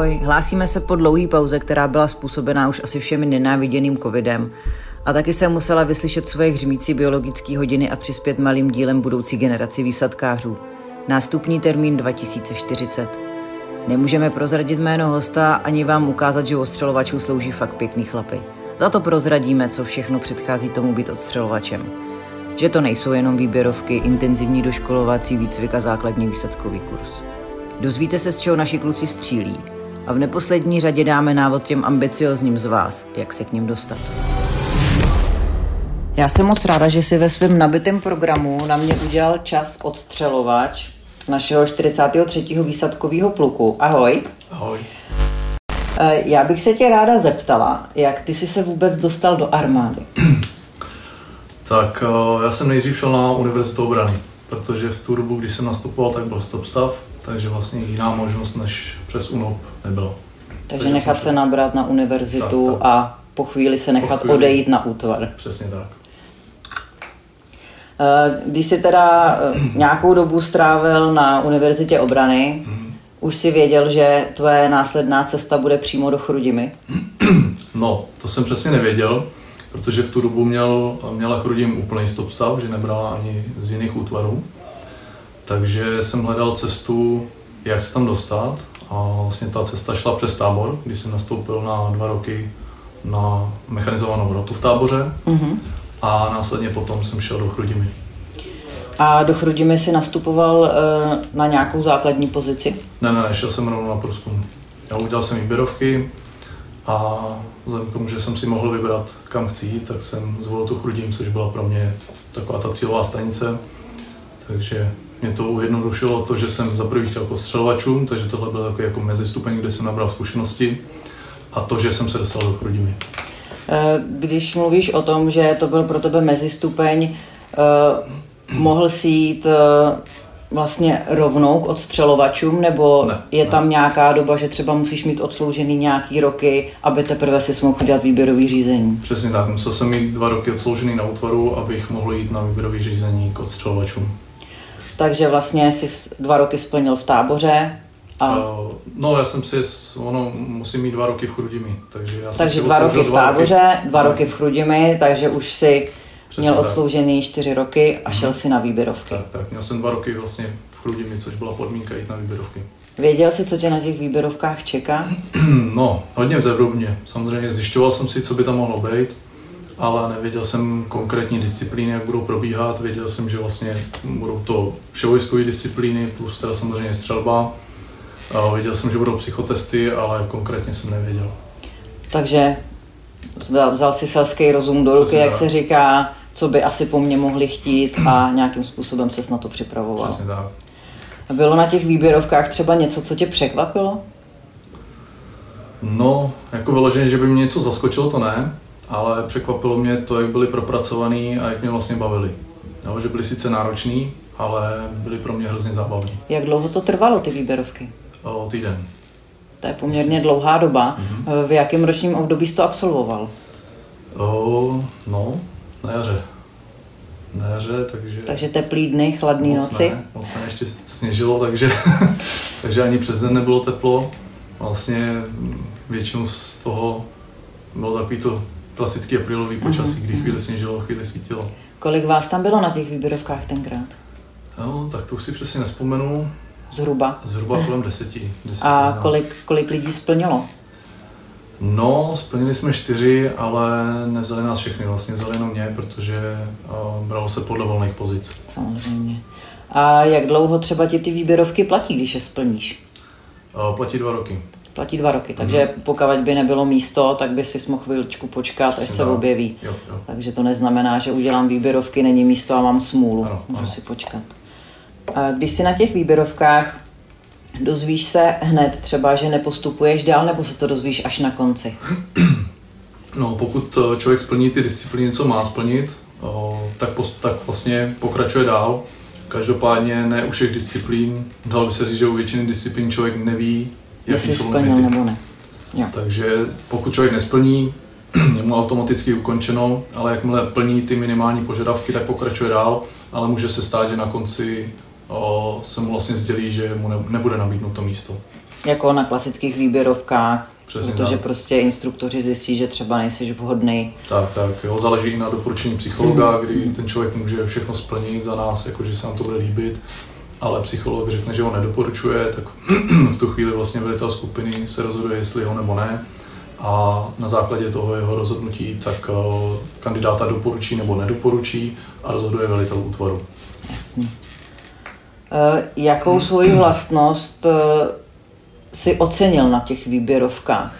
Ahoj, hlásíme se po dlouhé pauze, která byla způsobená už asi všemi nenáviděným covidem. A taky jsem musela vyslyšet svoje hřmící biologické hodiny a přispět malým dílem budoucí generaci výsadkářů. Nástupní termín 2040. Nemůžeme prozradit jméno hosta ani vám ukázat, že ostřelovačů slouží fakt pěkný chlapy. Za to prozradíme, co všechno předchází tomu být odstřelovačem. Že to nejsou jenom výběrovky, intenzivní doškolovací výcvik a základní výsadkový kurz. Dozvíte se, z čeho naši kluci střílí a v neposlední řadě dáme návod těm ambiciozním z vás, jak se k ním dostat. Já jsem moc ráda, že si ve svém nabitém programu na mě udělal čas odstřelovač našeho 43. výsadkového pluku. Ahoj. Ahoj. Eh, Já bych se tě ráda zeptala, jak ty jsi se vůbec dostal do armády. Tak eh, já jsem nejdřív šel na univerzitu obrany, protože v tu dobu, když jsem nastupoval, tak byl stop stav, takže vlastně jiná možnost než přes UNOP nebyla. Takže, jsem nechat šel- se nabrat na univerzitu Tak, tak. a po chvíli se nechat chvíli. odejít na útvar. Přesně tak. Eh, Když jsi teda eh, nějakou dobu strávil na univerzitě obrany, už si věděl, že tvoje následná cesta bude přímo do Chrudimi. No, to jsem přesně nevěděl, protože v tu dobu měl, měla Chrudim úplný stop stav, že nebrala ani z jiných útvarů. Takže jsem hledal cestu, jak se tam dostat. A vlastně ta cesta šla přes tábor, kdy jsem nastoupil na dva roky na mechanizovanou rotu v táboře. Mhm. A následně potom jsem šel do Chrudimi. A do Chrudimi si nastupoval eh, na nějakou základní pozici. Ne, ne, ne, šel jsem rovnou na průzkum. Já udělal jsem výběrovky a vzhledem k tomu, že jsem si mohl vybrat, kam chci tak jsem zvolil tu Chrudim, což byla pro mě taková ta cílová stanice. Takže mě to ujednodušilo to, že jsem za prvý chtěl jako střelovačům, takže tohle byl takový jako mezistupeň, kde jsem nabral zkušenosti a to, že jsem se dostal do Chrudimy. Eh, Když mluvíš o tom, že to byl pro tebe mezistupeň, eh, mohl si jít eh, vlastně rovnou k odstřelovačům, nebo Ne, je ne. tam nějaká doba, že třeba musíš mít odsloužený nějaký roky, aby teprve si mohl udělat výběrový řízení? Přesně tak, musel jsem mít dva roky odsloužený na útvaru, abych mohl jít na výběrový řízení k odstřelovačům. Takže vlastně jsi dva roky splnil v táboře a no, já jsem si, ono, musím mít dva roky v Chrudimi, takže já jsem takže dva roky v táboře, dva Ano. roky v Chrudimi, takže už si Přesně měl tak. odsloužený čtyři roky a šel si na výběrovky. Tak, tak, měl jsem dva roky vlastně v Chrudimi, což byla podmínka jít na výběrovky. Věděl jsi, co tě na těch výběrovkách čeká? No, hodně vzevřubně. Samozřejmě zjišťoval jsem si, co by tam mohlo být, ale nevěděl jsem konkrétní disciplíny, jak budou probíhat. Věděl jsem, že vlastně budou to vševojskové disciplíny, plus teda samozřejmě střelba. A věděl jsem, že budou psychotesty, ale konkrétně jsem nevěděl. Takže vzal, vzal si selský rozum do ruky, Přesně jak tak. se říká, co by asi po mně mohli chtít a nějakým způsobem ses na to připravoval. Přesně tak. Bylo na těch výběrovkách třeba něco, co tě překvapilo? No, jako vyloženě, že by mě něco zaskočilo, to ne, ale překvapilo mě to, jak byli propracovaný a jak mě vlastně bavili. Jo, že byli sice náročný, ale byli pro mě hrozně zábavní. Jak dlouho to trvalo, ty výběrovky? O týden. To je poměrně dlouhá doba. Mhm. V jakém ročním období jsi to absolvoval? O, no, na jaře. Na jaře, takže... Takže teplý dny, chladné moc noci. Ne, moc ne, ještě sněžilo, takže, takže ani přes den nebylo teplo. Vlastně většinu z toho bylo takový to klasický aprílový počasí, kdy chvíli sněžilo, chvíli svítilo. Kolik vás tam bylo na těch výběrovkách tenkrát? No, tak to už si přesně nespomenu. Zhruba. Zhruba kolem deseti. deseti A kolik, kolik lidí splnilo? No, splnili jsme čtyři, ale nevzali nás všechny. Vlastně vzali jenom mě, protože uh, bralo se podle volných pozic. Samozřejmě. A jak dlouho třeba ti ty výběrovky platí, když je splníš? Uh, platí dva roky. Platí dva roky, takže pokud by nebylo místo, tak by si mohl chvíličku počkat, až se objeví. Jo, jo. Takže to neznamená, že udělám výběrovky, není místo a mám smůlu. Ano, Můžu ano. si počkat. A když si na těch výběrovkách dozvíš se hned třeba, že nepostupuješ dál, nebo se to dozvíš až na konci? No, pokud eh, člověk splní ty disciplíny, co má splnit, o, tak, pos, tak vlastně pokračuje dál. Každopádně ne u všech disciplín, dalo by se říct, že u většiny disciplín člověk neví, jaký jsou splnil limity. nebo ne. Jo. Takže pokud člověk nesplní, je mu automaticky ukončeno, ale jakmile plní ty minimální požadavky, tak pokračuje dál, ale může se stát, že na konci o, se mu vlastně sdělí, že mu ne, nebude nabídnuto místo. Jako na klasických výběrovkách, Přesně protože tak. prostě instruktoři zjistí, že třeba nejsi vhodný. Tak, tak, jo, záleží i na doporučení psychologa, kdy ten člověk může všechno splnit za nás, jako že se nám to bude líbit, ale psycholog řekne, že ho nedoporučuje, tak v tu chvíli vlastně velitel skupiny se rozhoduje, jestli ho nebo ne. A na základě toho jeho rozhodnutí tak eh, kandidáta doporučí nebo nedoporučí a rozhoduje velitel útvaru. Jasný. E, jakou svoji vlastnost e, si ocenil na těch výběrovkách?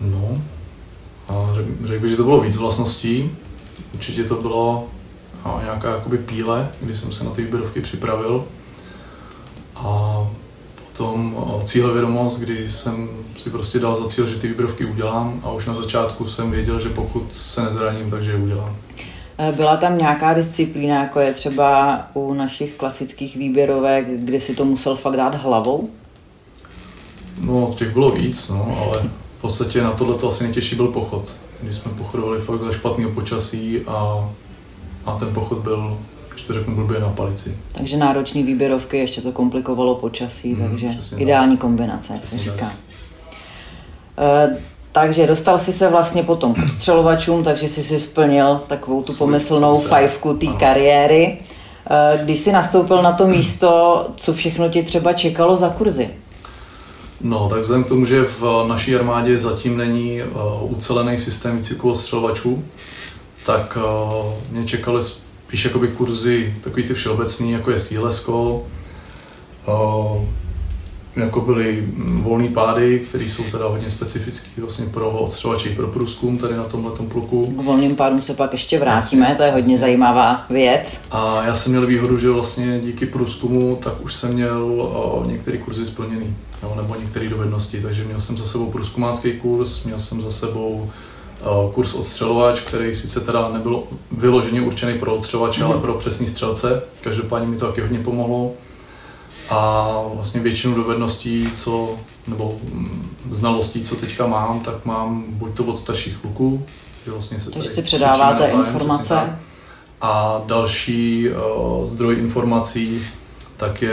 No, řekl bych, že to bylo víc vlastností. Určitě to bylo nějaká jakoby píle, kdy jsem se na ty výběrovky připravil. A potom cílevědomost, kdy jsem si prostě dal za cíl, že ty výběrovky udělám a už na začátku jsem věděl, že pokud se nezraním, takže je udělám. E, Byla tam nějaká disciplína, jako je třeba u našich klasických výběrovek, kdy si to musel fakt dát hlavou? No, těch bylo víc, no, ale v podstatě na tohle to asi nejtěžší byl pochod. Kdy jsme pochodovali fakt za špatného počasí a, a ten pochod byl, když to řeknu blbě, na palici. Takže náročný výběrovky, ještě to komplikovalo počasí, Mhm, takže přesně tak. ideální kombinace, jak se říká. E, takže dostal si se vlastně potom k odstřelovačům, takže jsi si splnil takovou tu pomyslnou fajfku té kariéry. E, Když jsi nastoupil na to místo, co všechno ti třeba čekalo za kurzy? No, tak vzhledem k tomu, že v naší armádě zatím není uh, ucelený systém výcviku ostřelovačů, tak uh, mě čekaly spíš jakoby kurzy takový ty všeobecný, jako je sílesko, uh, jako byly mm, volné pády, které jsou teda hodně specifické vlastně pro odstřelovače i pro průzkum tady na tomhle pluku. K volným pádům se pak ještě vrátíme, to je hodně zajímavá věc. A já jsem měl výhodu, že vlastně díky průzkumu tak už jsem měl některé kurzy splněný, jo, nebo některé dovednosti, takže měl jsem za sebou průzkumácký kurz, měl jsem za sebou kurz odstřelovač, který sice teda nebyl vyloženě určený pro odstřelovače, Mhm. ale pro přesní střelce, každopádně mi to taky hodně pomohlo. A vlastně většinu dovedností, co, nebo mm, znalostí, co teďka mám, tak mám buď to od starších kluků, že vlastně se Takže si předáváte informace. A další uh, zdroj informací tak, je,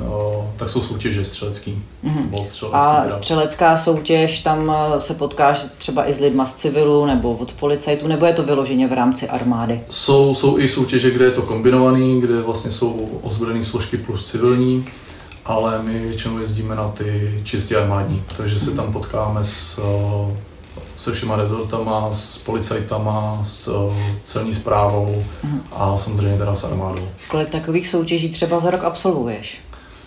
uh, tak jsou soutěže střelecký. Mhm. Nebo střelecký A teda. střelecká soutěž, tam eh, se potkáš třeba i s lidma z civilu nebo od policajtů, nebo je to vyloženě v rámci armády? Jsou, jsou i soutěže, kde je to kombinovaný, kde vlastně jsou ozbrojené složky plus civilní, ale my většinou jezdíme na ty čistě armádní, takže se tam potkáme s, uh, se všema rezortama, s policajtama, s uh, celní zprávou a samozřejmě teda s armádou. Kolik takových soutěží třeba za rok absolvuješ?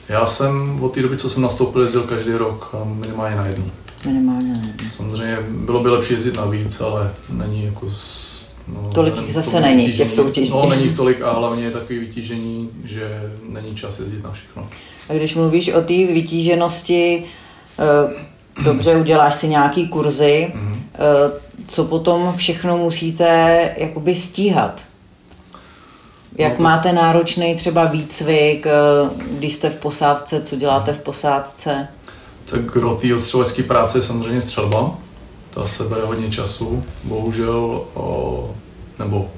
Já jsem od té doby, co jsem nastoupil, jezdil každý rok a minimálně na jednu. Minimálně ne. Samozřejmě bylo by lepší jezdit na víc, ale není jako... S, no, Tolik nevím, zase není, vytížení. těch soutěží. No, není jich tolik a hlavně je takový vytížení, že není čas jezdit na všechno. A když mluvíš o té vytíženosti, eh, dobře, uděláš si nějaký kurzy, Mhm. Eh, co potom všechno musíte jakoby stíhat? Jak No to- máte náročný třeba výcvik, eh, když jste v posádce, co děláte v posádce? Tak gro té odstřelecké práce je samozřejmě střelba. Ta se bere hodně času. Bohužel, o, nebo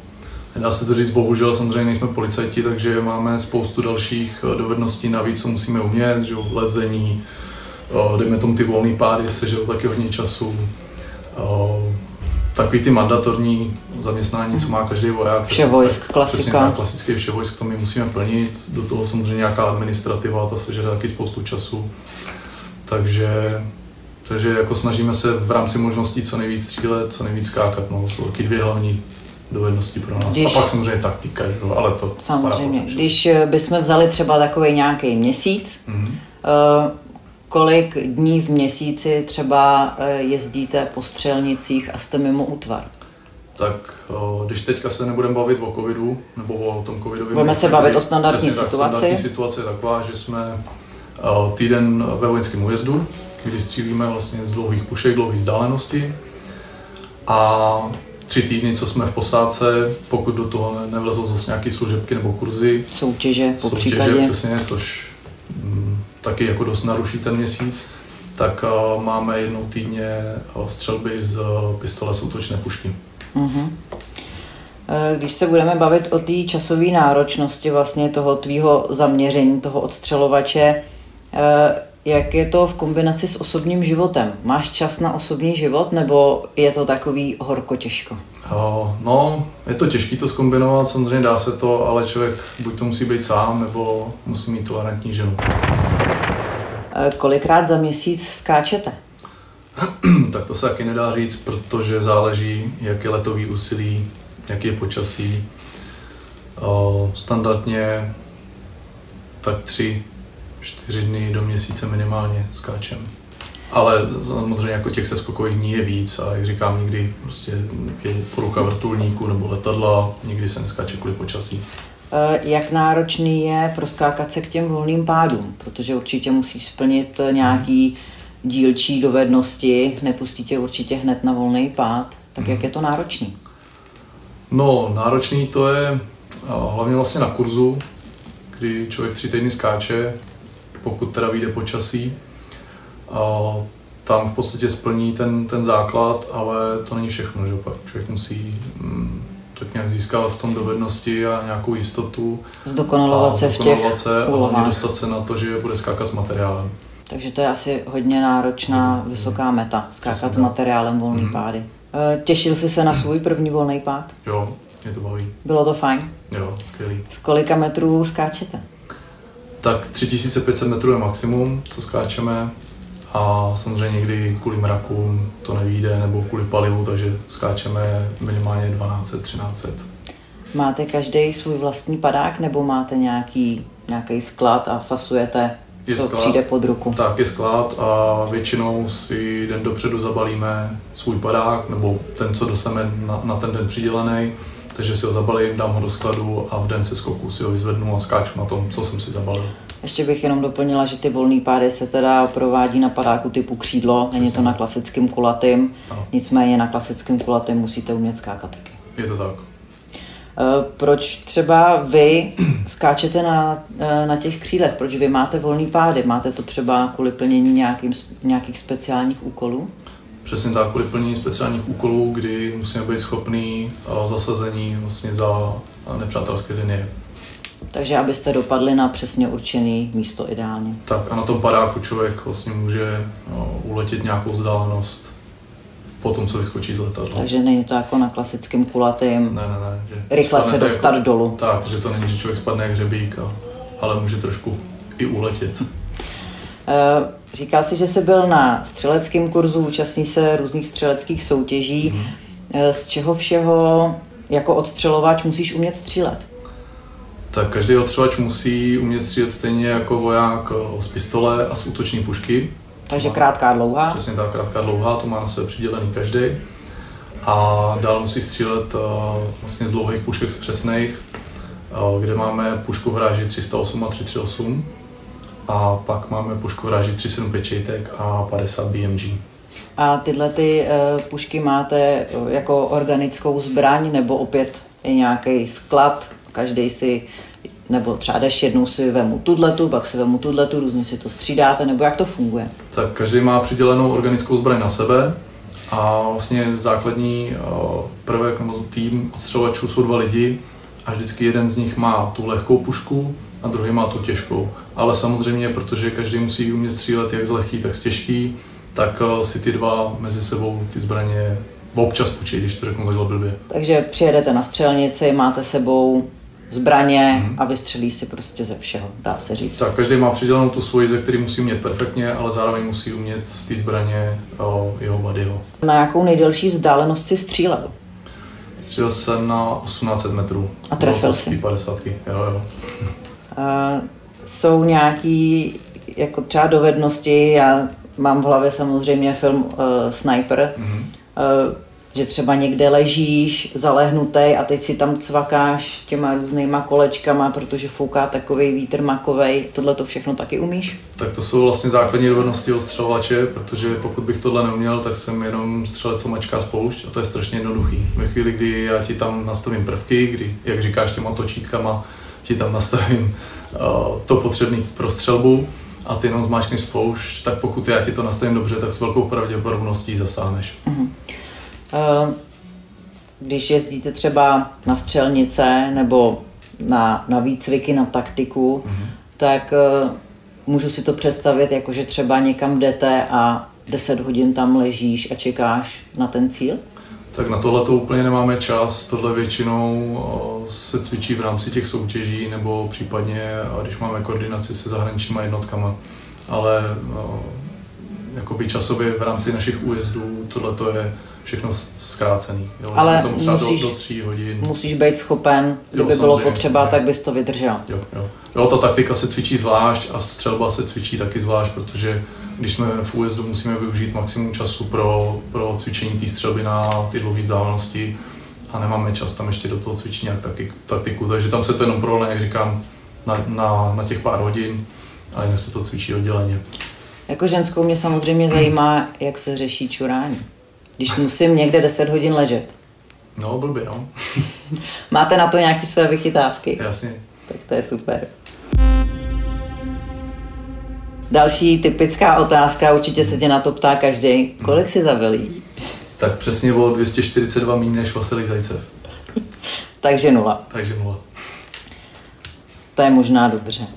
nedá se to říct bohužel, samozřejmě nejsme policajti, takže máme spoustu dalších eh, dovedností navíc, co musíme umět, že lezení, dejme tomu ty volné pády, sežerou taky hodně času. O, takový ty mandatorní zaměstnání, co má každý voják. Vševojsk, tak- klasika. Přesně tak, klasický vševojsk, to my musíme plnit. Do toho samozřejmě nějaká administrativa, ta sežere taky spoustu času. Takže, takže jako snažíme se v rámci možností co nejvíc střílet, co nejvíc skákat. No, jsou taky dvě hlavní dovednosti pro nás. Když- A pak samozřejmě taktika, že ale to Samozřejmě. Když eh, bychom vzali třeba takový nějaký měsíc, Mhm. Eh, kolik dní v měsíci třeba eh, jezdíte po střelnicích a jste mimo útvar? Tak o, když teďka se nebudeme bavit o covidu, nebo o tom covidovém... Budeme se bavit o standardní tak, situaci. Standardní situace je taková, že jsme o, týden ve vojenském újezdu, kdy střílíme vlastně z dlouhých pušek, dlouhé vzdálenosti. A tři týdny, co jsme v posádce, pokud do toho ne- nevlezou zase nějaké služebky nebo kurzy, Soutěže po soutěže, případě? přesně, což taky jako dost naruší ten měsíc, tak a, máme jednou týdně a, střelby z a, pistole s útočné pušky. Mhm. Eh, Když se budeme bavit o té časové náročnosti vlastně toho tvýho zaměření, toho odstřelovače, eh, Jak je to v kombinaci s osobním životem? Máš čas na osobní život nebo je to takový horko těžko? No, je to těžké to zkombinovat, samozřejmě dá se to, ale člověk buď to musí být sám, nebo musí mít tolerantní ženu. Kolikrát za měsíc skáčete? tak to se taky nedá říct, protože záleží, jak je letový úsilí, jak je počasí. Standardně tak tři, čtyři dny do měsíce minimálně skáčem. Ale samozřejmě jako těch seskokových dní je víc a jak říkám, někdy prostě je porucha vrtulníku nebo letadla, někdy se neskáče kvůli počasí. E, jak náročný je proskákat se k těm volným pádům? Protože určitě musíš splnit nějaký dílčí dovednosti, nepustí tě určitě hned na volný pád. Tak jak je to náročný? No, náročný to je hlavně vlastně na kurzu, kdy člověk tři týdny skáče, pokud teda vyjde počasí. A tam v podstatě splní ten, ten základ, ale to není všechno, že pak člověk musí mm, tak nějak získat v tom dovednosti a nějakou jistotu. Zdokonalovat se v těch se a hlavně dostat se na to, že bude skákat s materiálem. Takže to je asi hodně náročná, mm, vysoká meta, skákat Přesně. s materiálem volný mm. pády. E, těšil jsi se na svůj první volný pád? Jo, mě to baví. Bylo to fajn? Jo, skvělý. Z kolika metrů skáčete? Tak 3500 metrů je maximum, co skáčeme. A samozřejmě někdy kvůli mraku to nevíde, nebo kvůli palivu, takže skáčeme minimálně 1200-1300. Máte každý svůj vlastní padák, nebo máte nějaký, nějaký sklad a fasujete, je co sklad, přijde pod ruku? Tak, je sklad a většinou si den dopředu zabalíme svůj padák, nebo ten, co dostaneme na, na ten den přidělený takže si ho zabalím, dám ho do skladu a v den se skoku si ho vyzvednu a skáču na tom, co jsem si zabalil. Ještě bych jenom doplnila, že ty volné pády se teda provádí na padáku typu křídlo, není to na klasickém kulatým, ano. nicméně na klasickém kulatým musíte umět skákat taky. Je to tak. Eh, proč třeba vy skáčete na, eh, na těch křídlech? Proč vy máte volný pády? Máte to třeba kvůli plnění nějakým, nějakých speciálních úkolů? Přesně tak, kvůli plnění speciálních úkolů, kdy musíme být schopní zasazení vlastně za nepřátelské linie. Takže abyste dopadli na přesně určený místo ideálně. Tak a na tom padáku člověk vlastně může no, uletět nějakou vzdálenost po tom, co vyskočí z letadla. Takže není to jako na klasickém kulatým, ne, ne, ne, že rychle se dostat jako, dolů. Tak, že to není, že člověk spadne jak hřebík, a, ale může trošku i uletět. Uh, Říkal jsi, že jsi byl na střeleckém kurzu, účastní se různých střeleckých soutěží. Mm. Z čeho všeho jako odstřelovač musíš umět střílet? Tak každý odstřelovač musí umět střílet stejně jako voják eh, z pistole a z útoční pušky. Takže krátká dlouhá? Přesně tak, krátká dlouhá, to má na sebe přidělený každý. A dál musí střílet uh, vlastně z dlouhých pušek z přesných, uh, kde máme pušku v ráži 308 a 338 a pak máme pušku vraží 375 čejtek a 50 BMG. A tyhle ty uh, pušky máte jako organickou zbraň nebo opět je nějaký sklad, každý si nebo třeba jdeš jednou si vemu tudletu, pak si vemu tudletu, různě si to střídáte, nebo jak to funguje? Tak každý má přidělenou organickou zbraň na sebe a vlastně základní uh, prvek nebo tým odstřelovačů jsou dva lidi a vždycky jeden z nich má tu lehkou pušku a druhý má tu těžkou. Ale samozřejmě, protože každý musí umět střílet jak z lehký, tak z těžký, tak eh, si ty dva mezi sebou ty zbraně občas půjčí, když to řeknu takhle blbě. Takže přijedete na střelnici, máte sebou zbraně mm-hmm. a vystřelí si prostě ze všeho, dá se říct. Tak, každý má přidělenou tu svoji, ze který musí umět perfektně, ale zároveň musí umět z té zbraně o, jeho bodyho. Na jakou nejdelší vzdálenost si střílel? Střílel jsem na 1800 metrů. A trefil si? 50. Jo, jo. Uh, jsou nějaký jako třeba dovednosti, já mám v hlavě samozřejmě film uh, Sniper, mm-hmm. uh, že třeba někde ležíš zalehnutý a teď si tam cvakáš těma různýma kolečkama, protože fouká takový vítr makovej. Tohle to všechno taky umíš? Tak to jsou vlastně základní dovednosti ostřelovače, protože pokud bych tohle neuměl, tak jsem jenom střelec, co mačká spoušť a to je strašně jednoduchý. Ve chvíli, kdy já ti tam nastavím prvky, kdy, jak říkáš, těma točítkama ti tam nastavím uh, to potřebný pro střelbu a ty jenom zmáčkneš spoušť, tak pokud já ti to nastavím dobře, tak s velkou pravděpodobností zasáhneš. Uh-huh. Uh, když jezdíte třeba na střelnice nebo na, na výcviky, na taktiku, uh-huh. tak uh, můžu si to představit, jako že třeba někam jdete a 10 hodin tam ležíš a čekáš na ten cíl? Tak na tohle to úplně nemáme čas, tohle většinou se cvičí v rámci těch soutěží nebo případně, když máme koordinaci se zahraničníma jednotkama. Ale jakoby časově v rámci našich újezdů tohle to je všechno zkrácený. Jo? Ale tomu třeba musíš, do, do tří hodin. musíš být schopen, kdyby jo, bylo potřeba, tak bys to vydržel. Jo, jo. jo, ta taktika se cvičí zvlášť a střelba se cvičí taky zvlášť, protože když jsme v újezdu, musíme využít maximum času pro, pro cvičení té střelby na ty dlouhé vzdálenosti a nemáme čas tam ještě do toho cvičit nějak taky, taktiku, takže tam se to jenom prolne, jak říkám, na, na, na těch pár hodin a jinak se to cvičí odděleně. Jako ženskou mě samozřejmě zajímá, jak se řeší čurání. Když musím někde 10 hodin ležet. No, blbě, no. Máte na to nějaké své vychytávky? Jasně. Tak to je super. Další typická otázka, určitě se tě na to ptá každý. Kolik si zavelí? Tak přesně o 242 méně než Vasilij Zajcev. Takže nula. Takže nula. To je možná dobře.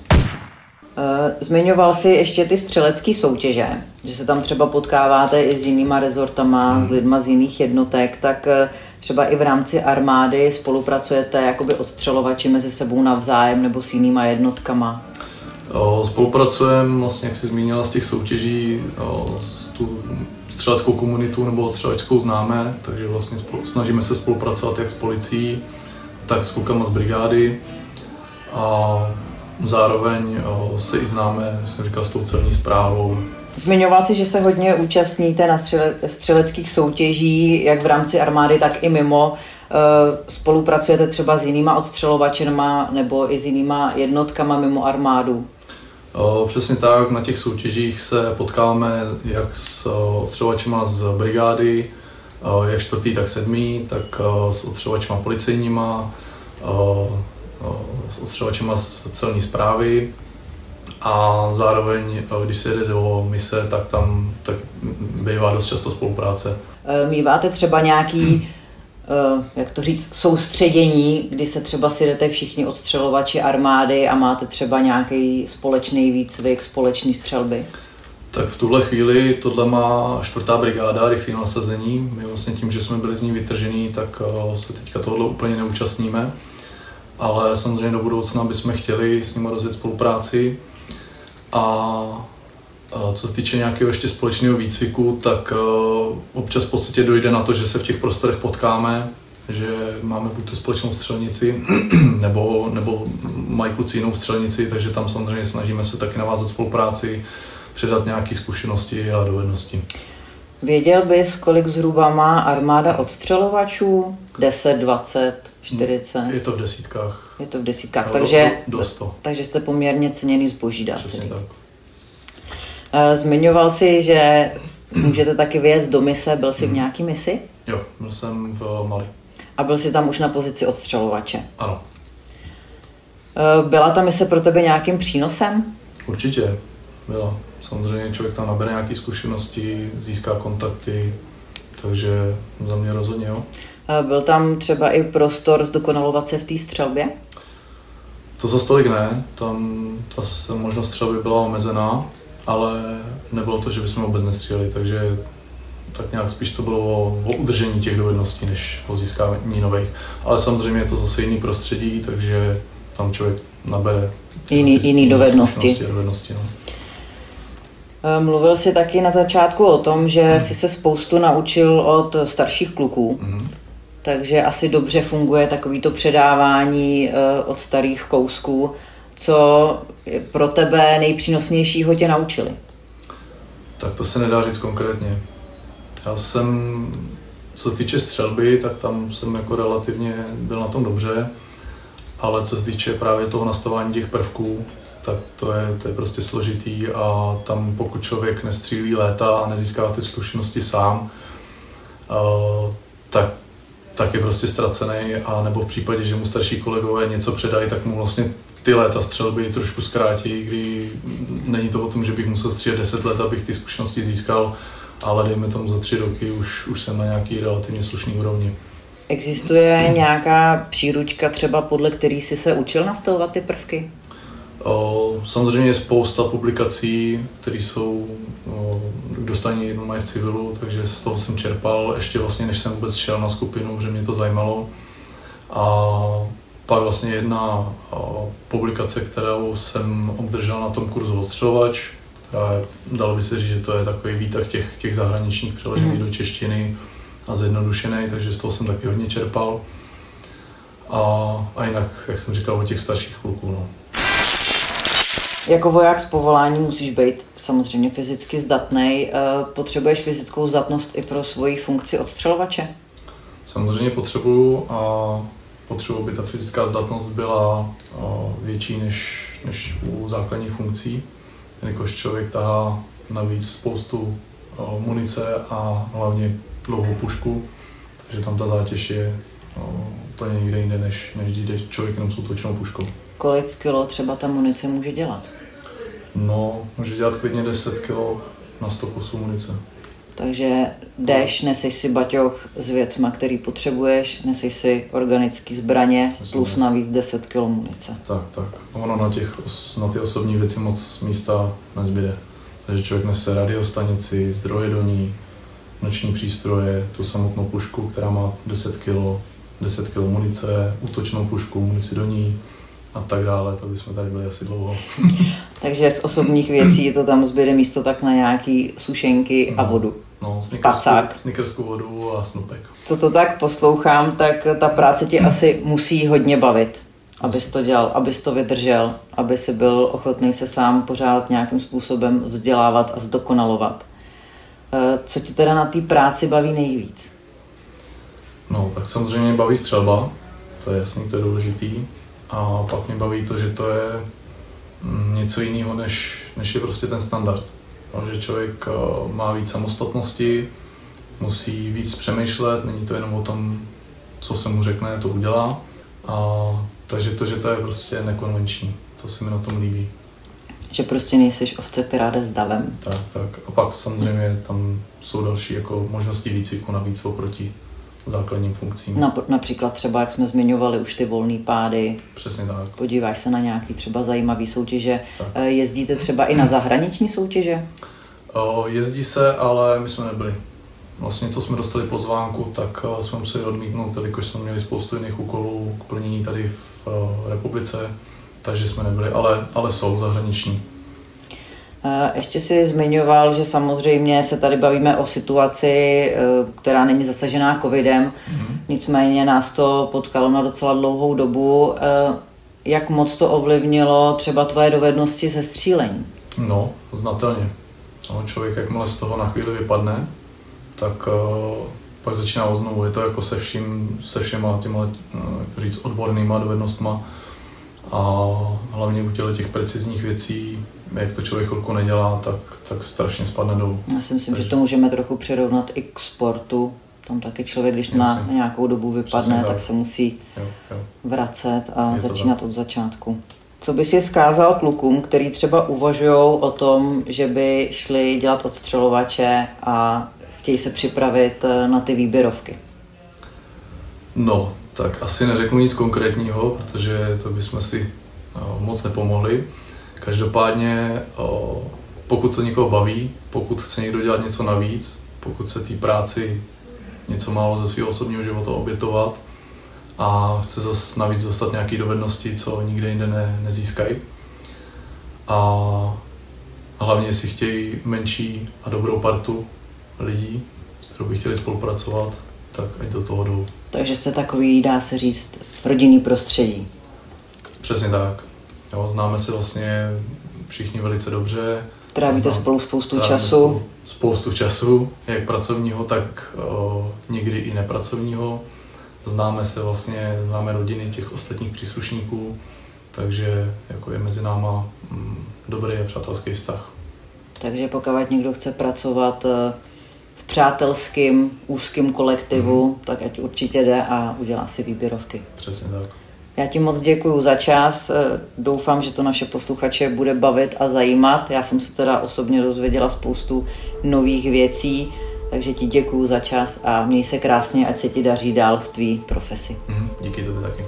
Eh, zmiňoval jsi ještě ty střelecké soutěže, že se tam třeba potkáváte i s jinýma rezortama, hmm. s lidma z jiných jednotek, tak eh, třeba i v rámci armády spolupracujete jakoby odstřelovači mezi sebou navzájem nebo s jinýma jednotkama? Spolupracujeme, vlastně, jak jsi zmínila, z těch soutěží s tu střeleckou komunitu nebo střeleckou známe, takže vlastně spolu, snažíme se spolupracovat jak s policií, tak s klukama z brigády. A zároveň se i známe, jsem říkal, s tou celní zprávou. Zmiňoval si, že se hodně účastníte na střele, střeleckých soutěží, jak v rámci armády, tak i mimo. Spolupracujete třeba s jinýma odstřelovačema nebo i s jinýma jednotkama mimo armádu? Přesně tak, na těch soutěžích se potkáváme jak s odstřelovačema z brigády, jak čtvrtý, tak sedmý, tak s odstřelovačema policejníma, s odstřelovačema z celní zprávy a zároveň, když se jede do mise, tak tam tak bývá dost často spolupráce. E, míváte třeba nějaký Eh, jak to říct, soustředění, kdy se třeba si jdete všichni odstřelovači armády a máte třeba nějaký společný výcvik, společný střelby? Tak v tuhle chvíli tohle má čtvrtá brigáda rychlé nasazení. My vlastně tím, že jsme byli z ní vytržení, tak eh, se teďka tohle úplně neúčastníme. Ale samozřejmě do budoucna bychom chtěli s nimi rozjet spolupráci. A co se týče nějakého ještě společného výcviku, tak eh, občas v podstatě dojde na to, že se v těch prostorech potkáme, že máme buď tu společnou střelnici, nebo, nebo mají kluci jinou střelnici, takže tam samozřejmě snažíme se taky navázat spolupráci, předat nějaké zkušenosti a dovednosti. Věděl bys, kolik zhruba má armáda odstřelovačů? 10, 20, 40? Je to v desítkách. Je to v desítkách, takže, do, do 100. takže jste poměrně ceněný zboží, dá Přesně se říct. Tak. Eh, zmiňoval jsi, že můžete taky vyjet do mise. Byl jsi v hmm. nějaký misi? Jo, byl jsem v Mali. A byl jsi tam už na pozici odstřelovače? Ano. Eh, byla ta mise pro tebe nějakým přínosem? Určitě, byla. Samozřejmě člověk tam nabere nějaké zkušenosti, získá kontakty, takže za mě rozhodně jo. Byl tam třeba i prostor zdokonalovat se v té střelbě? To za stolik ne, tam ta možnost střelby byla omezená, ale nebylo to, že bychom vůbec nestříleli, takže tak nějak spíš to bylo o, o udržení těch dovedností, než o získání nových. Ale samozřejmě je to zase jiný prostředí, takže tam člověk nabere jiný, jiný dovednosti. dovednosti no. Eh, mluvil jsi taky na začátku o tom, že hmm. jsi se spoustu naučil od starších kluků. Hmm. Takže asi dobře funguje takovýto předávání eh, od starých kousků co pro tebe nejpřínosnějšího tě naučili? Tak to se nedá říct konkrétně. Já jsem, co se týče střelby, tak tam jsem jako relativně byl na tom dobře, ale co se týče právě toho nastavování těch prvků, tak to je, to je prostě složitý a tam pokud člověk nestřílí léta a nezíská ty zkušenosti sám, uh, tak, tak je prostě ztracený a nebo v případě, že mu starší kolegové něco předají, tak mu vlastně ty léta střelby trošku zkrátí, kdy není to o tom, že bych musel střílet 10 let, abych ty zkušenosti získal, ale dejme tomu za tři roky už, už jsem na nějaký relativně slušný úrovni. Existuje nějaká příručka třeba, podle který jsi se učil nastavovat ty prvky? Samozřejmě je spousta publikací, které jsou k dostání normálně v civilu, takže z toho jsem čerpal ještě vlastně, než jsem vůbec šel na skupinu, že mě to zajímalo. A pak vlastně jedna publikace, kterou jsem obdržel na tom kurzu odstřelovač, která je, dalo by se říct, že to je takový výtah těch, těch zahraničních přeložených mm. do češtiny a zjednodušený, takže z toho jsem taky hodně čerpal. A, a jinak, jak jsem říkal, o těch starších kluků. No. Jako voják z povolání musíš být samozřejmě fyzicky zdatný. Eh, potřebuješ fyzickou zdatnost i pro svoji funkci odstřelovače? Samozřejmě potřebuju a potřebuji, aby ta fyzická zdatnost byla eh, větší než, než u základních funkcí, jelikož člověk tahá navíc spoustu eh, munice a hlavně dlouhou pušku, takže tam ta zátěž je úplně někde jinde, než, než jde člověk jenom s útočnou puškou. Kolik kilo třeba ta munice může dělat? No, může dělat klidně 10 kilo na 100 kusů munice. Takže jdeš, neseš si baťoch s věcma, který potřebuješ, neseš si organické zbraně Myslím, plus navíc 10 kg munice. Tak, tak. Ono na, těch, na ty osobní věci moc místa nezbyde. Takže člověk nese radiostanici, zdroje do ní, noční přístroje, tu samotnou pušku, která má 10 kg, 10 kg munice, útočnou pušku, munici do ní, a tak dále, to bychom tady byli asi dlouho. Takže z osobních věcí to tam zbyde místo tak na nějaký sušenky no, a vodu. No, snickerskou vodu a snupek. Co to tak poslouchám, tak ta práce tě asi musí hodně bavit, abys to dělal, abys to vydržel, aby si byl ochotný se sám pořád nějakým způsobem vzdělávat a zdokonalovat. Eh, co ti teda na té práci baví nejvíc? No, tak samozřejmě baví střelba, to je jasný, to je důležitý. A pak mě baví to, že to je mm, něco jiného, než, než je prostě ten standard. No, že člověk eh, má víc samostatnosti, musí víc přemýšlet, není to jenom o tom, co se mu řekne, to udělá. A, takže to, že to je prostě nekonvenční, to se mi na tom líbí. Že prostě nejseš ovce, která jde s davem. Tak, tak. A pak samozřejmě tam jsou další jako možnosti výcviku navíc oproti základním funkcím. Na, například třeba, jak jsme zmiňovali, už ty volné pády. Přesně tak. Podíváš se na nějaký třeba zajímavý soutěže. Tak. Eh, jezdíte třeba i na zahraniční soutěže? Jezdí se, ale my jsme nebyli. Vlastně, co jsme dostali pozvánku, tak eh, jsme museli odmítnout, jelikož jsme měli spoustu jiných úkolů k plnění tady v uh, republice, takže jsme nebyli, ale, ale jsou zahraniční. Eh, ještě si zmiňoval, že samozřejmě se tady bavíme o situaci, eh, která není zasažená covidem, mm-hmm. nicméně nás to potkalo na docela dlouhou dobu. Eh, jak moc to ovlivnilo třeba tvoje dovednosti se střílení? No, znatelně. No, člověk, jakmile z toho na chvíli vypadne, tak uh, pak začíná znovu. Je to jako se vším, se všema těma, jak říct, odbornýma dovednostma a hlavně u těch precizních věcí jak to člověk chvilku nedělá, tak, tak strašně spadne dolů. Já si myslím, Takže... že to můžeme trochu přirovnat i k sportu. Tam taky člověk, když na nějakou dobu vypadne, tak. tak se musí jo, jo. vracet a Je začínat od začátku. Co bys je zkázal klukům, který třeba uvažují o tom, že by šli dělat odstřelovače a chtějí se připravit eh, na ty výběrovky? No, tak asi neřeknu nic konkrétního, protože to bychom si eh, moc nepomohli. Každopádně, pokud to někoho baví, pokud chce někdo dělat něco navíc, pokud se té práci něco málo ze svého osobního života obětovat a chce zase navíc dostat nějaké dovednosti, co nikde jinde ne, nezískají. A hlavně, si chtějí menší a dobrou partu lidí, s kterou by chtěli spolupracovat, tak ať do toho jdou. Takže jste takový, dá se říct, rodinný prostředí. Přesně tak. Jo, známe se vlastně všichni velice dobře. Trávíte Znám, spolu spoustu času. Spoustu času, jak pracovního, tak o, někdy i nepracovního. Známe se vlastně, známe rodiny těch ostatních příslušníků, takže jako je mezi náma mm, dobrý a přátelský vztah. Takže pokud někdo chce pracovat e, v přátelském, úzkém kolektivu, mm. tak ať určitě jde a udělá si výběrovky. Přesně tak. Já ti moc děkuji za čas. Eh, doufám, že to naše posluchače bude bavit a zajímat. Já jsem se teda osobně dozvěděla spoustu nových věcí, takže ti děkuji za čas a měj se krásně, ať se ti daří dál v tvý profesi. Mm, díky tobě taky.